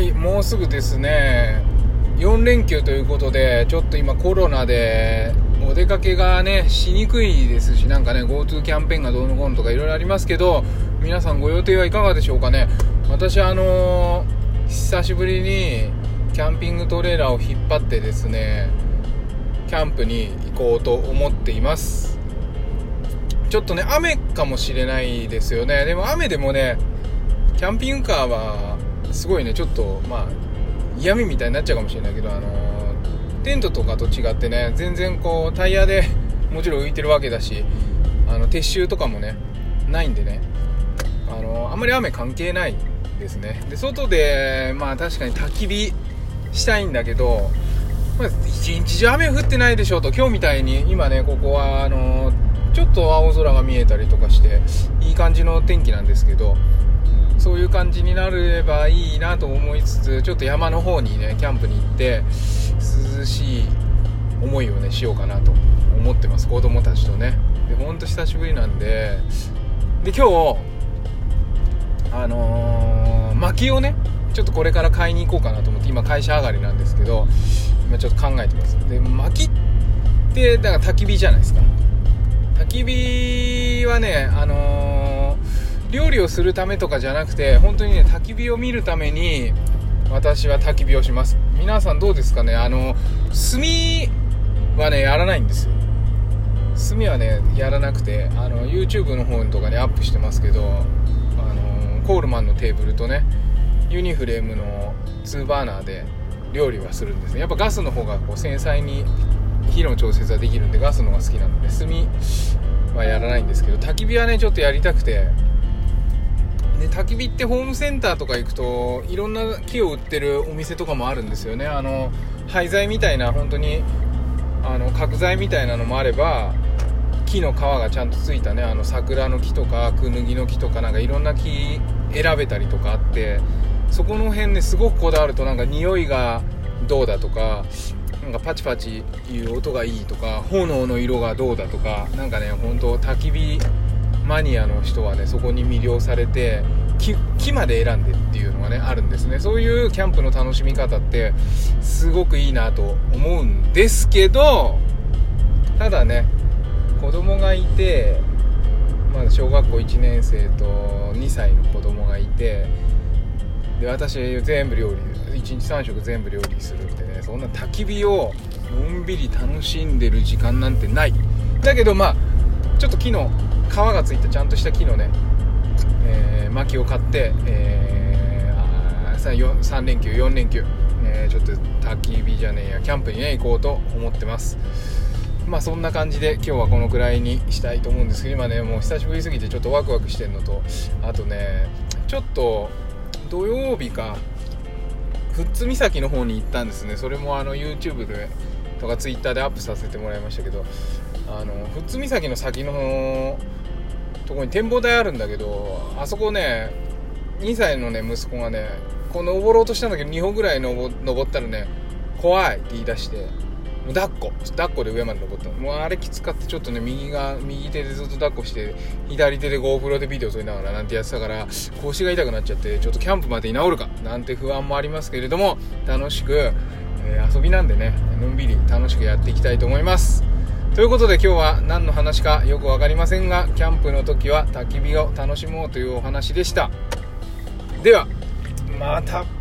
はいもうすぐですね。4連休ということでちょっと今コロナでお出かけがねしにくいですしなんかね GoTo キャンペーンがどうのこうのとかいろいろありますけど皆さんご予定はいかがでしょうかね。私あのー、久しぶりにキャンピングトレーラーを引っ張ってですねキャンプに行こうと思っています。ちょっとね雨かもしれないですよね。でも雨でもねキャンピングカーはすごいね。ちょっとまあ嫌味みたいになっちゃうかもしれないけどあのテントとかと違ってね全然こうタイヤで もちろん浮いてるわけだしあの撤収とかもねないんでね。あのあんまり雨関係ないですね。で外でまあ確かに焚き火したいんだけど、まあ、一日中雨降ってないでしょうと今日みたいに今ねここはあのちょっと青空が見えたりとかしていい感じの天気なんですけどそういう感じになればいいなと思いつつちょっと山の方にねキャンプに行って涼しい思いをねしようかなと思ってます。子供たちとね。でほんと久しぶりなんで。で今日あのー、薪をねちょっとこれから買いに行こうかなと思って今会社上がりなんですけど今ちょっと考えてます。で薪ってだから焚き火じゃないですか。焚き火はねあのー料理をするためとかじゃなくて本当にね焚き火を見るために私は焚き火をします。皆さんどうですかね？あの炭はねやらないんですよ。炭はねやらなくてあの YouTube の方とかにアップしてますけどあのコールマンのテーブルとねユニフレームの2バーナーで料理はするんですね。やっぱガスの方がこう繊細に火の調節はできるんでガスの方が好きなので炭はやらないんですけど焚き火はねちょっとやりたくてで焚き火ってホームセンターとか行くといろんな木を売ってるお店とかもあるんですよね。あの廃材みたいな本当にあの角材みたいなのもあれば木の皮がちゃんとついたね。あの桜の木とかクヌギの木とかなんかいろんな木選べたりとかあってそこの辺ねすごくこだわるとなんか匂いがどうだとかなんかパチパチいう音がいいとか炎の色がどうだとかなんかね本当焚き火マニアの人はねそこに魅了されて木まで選んでっていうのがねあるんですね。そういうキャンプの楽しみ方ってすごくいいなと思うんですけどただね子供がいてまだ小学校1年生と2歳の子供がいてで私全部料理1日3食全部料理するんでねそんな焚き火をのんびり楽しんでる時間なんてない。だけどまあちょっと昨日皮がついたちゃんとした木のね、えー、薪を買って、えー、3, 連休4連休、えー、ちょっと焚き火じゃねえやキャンプにね行こうと思ってます。まあそんな感じで今日はこのくらいにしたいと思うんですけど今ねもう久しぶりすぎてちょっとワクワクしてるのとあとねちょっと土曜日か富津岬の方に行ったんですね。それもあの YouTube でとか Twitter でアップさせてもらいましたけどあの富津岬の先のとこに展望台あるんだけどあそこね2歳のね息子がねこう登ろうとしたんだけど2歩ぐらい登ったらね怖いって言い出してもう抱っこ抱っこで上まで登ったもうあれきつかってちょっとね右が右手でずっと抱っこして左手で GoPro でビデオ撮りながらなんてやってたから腰が痛くなっちゃってちょっとキャンプまでに治るかなんて不安もありますけれども楽しく、えー、遊びなんでねのんびり楽しくやっていきたいと思います。ということで今日は何の話かよく分かりませんがキャンプの時は焚き火を楽しもうというお話でした。ではまた。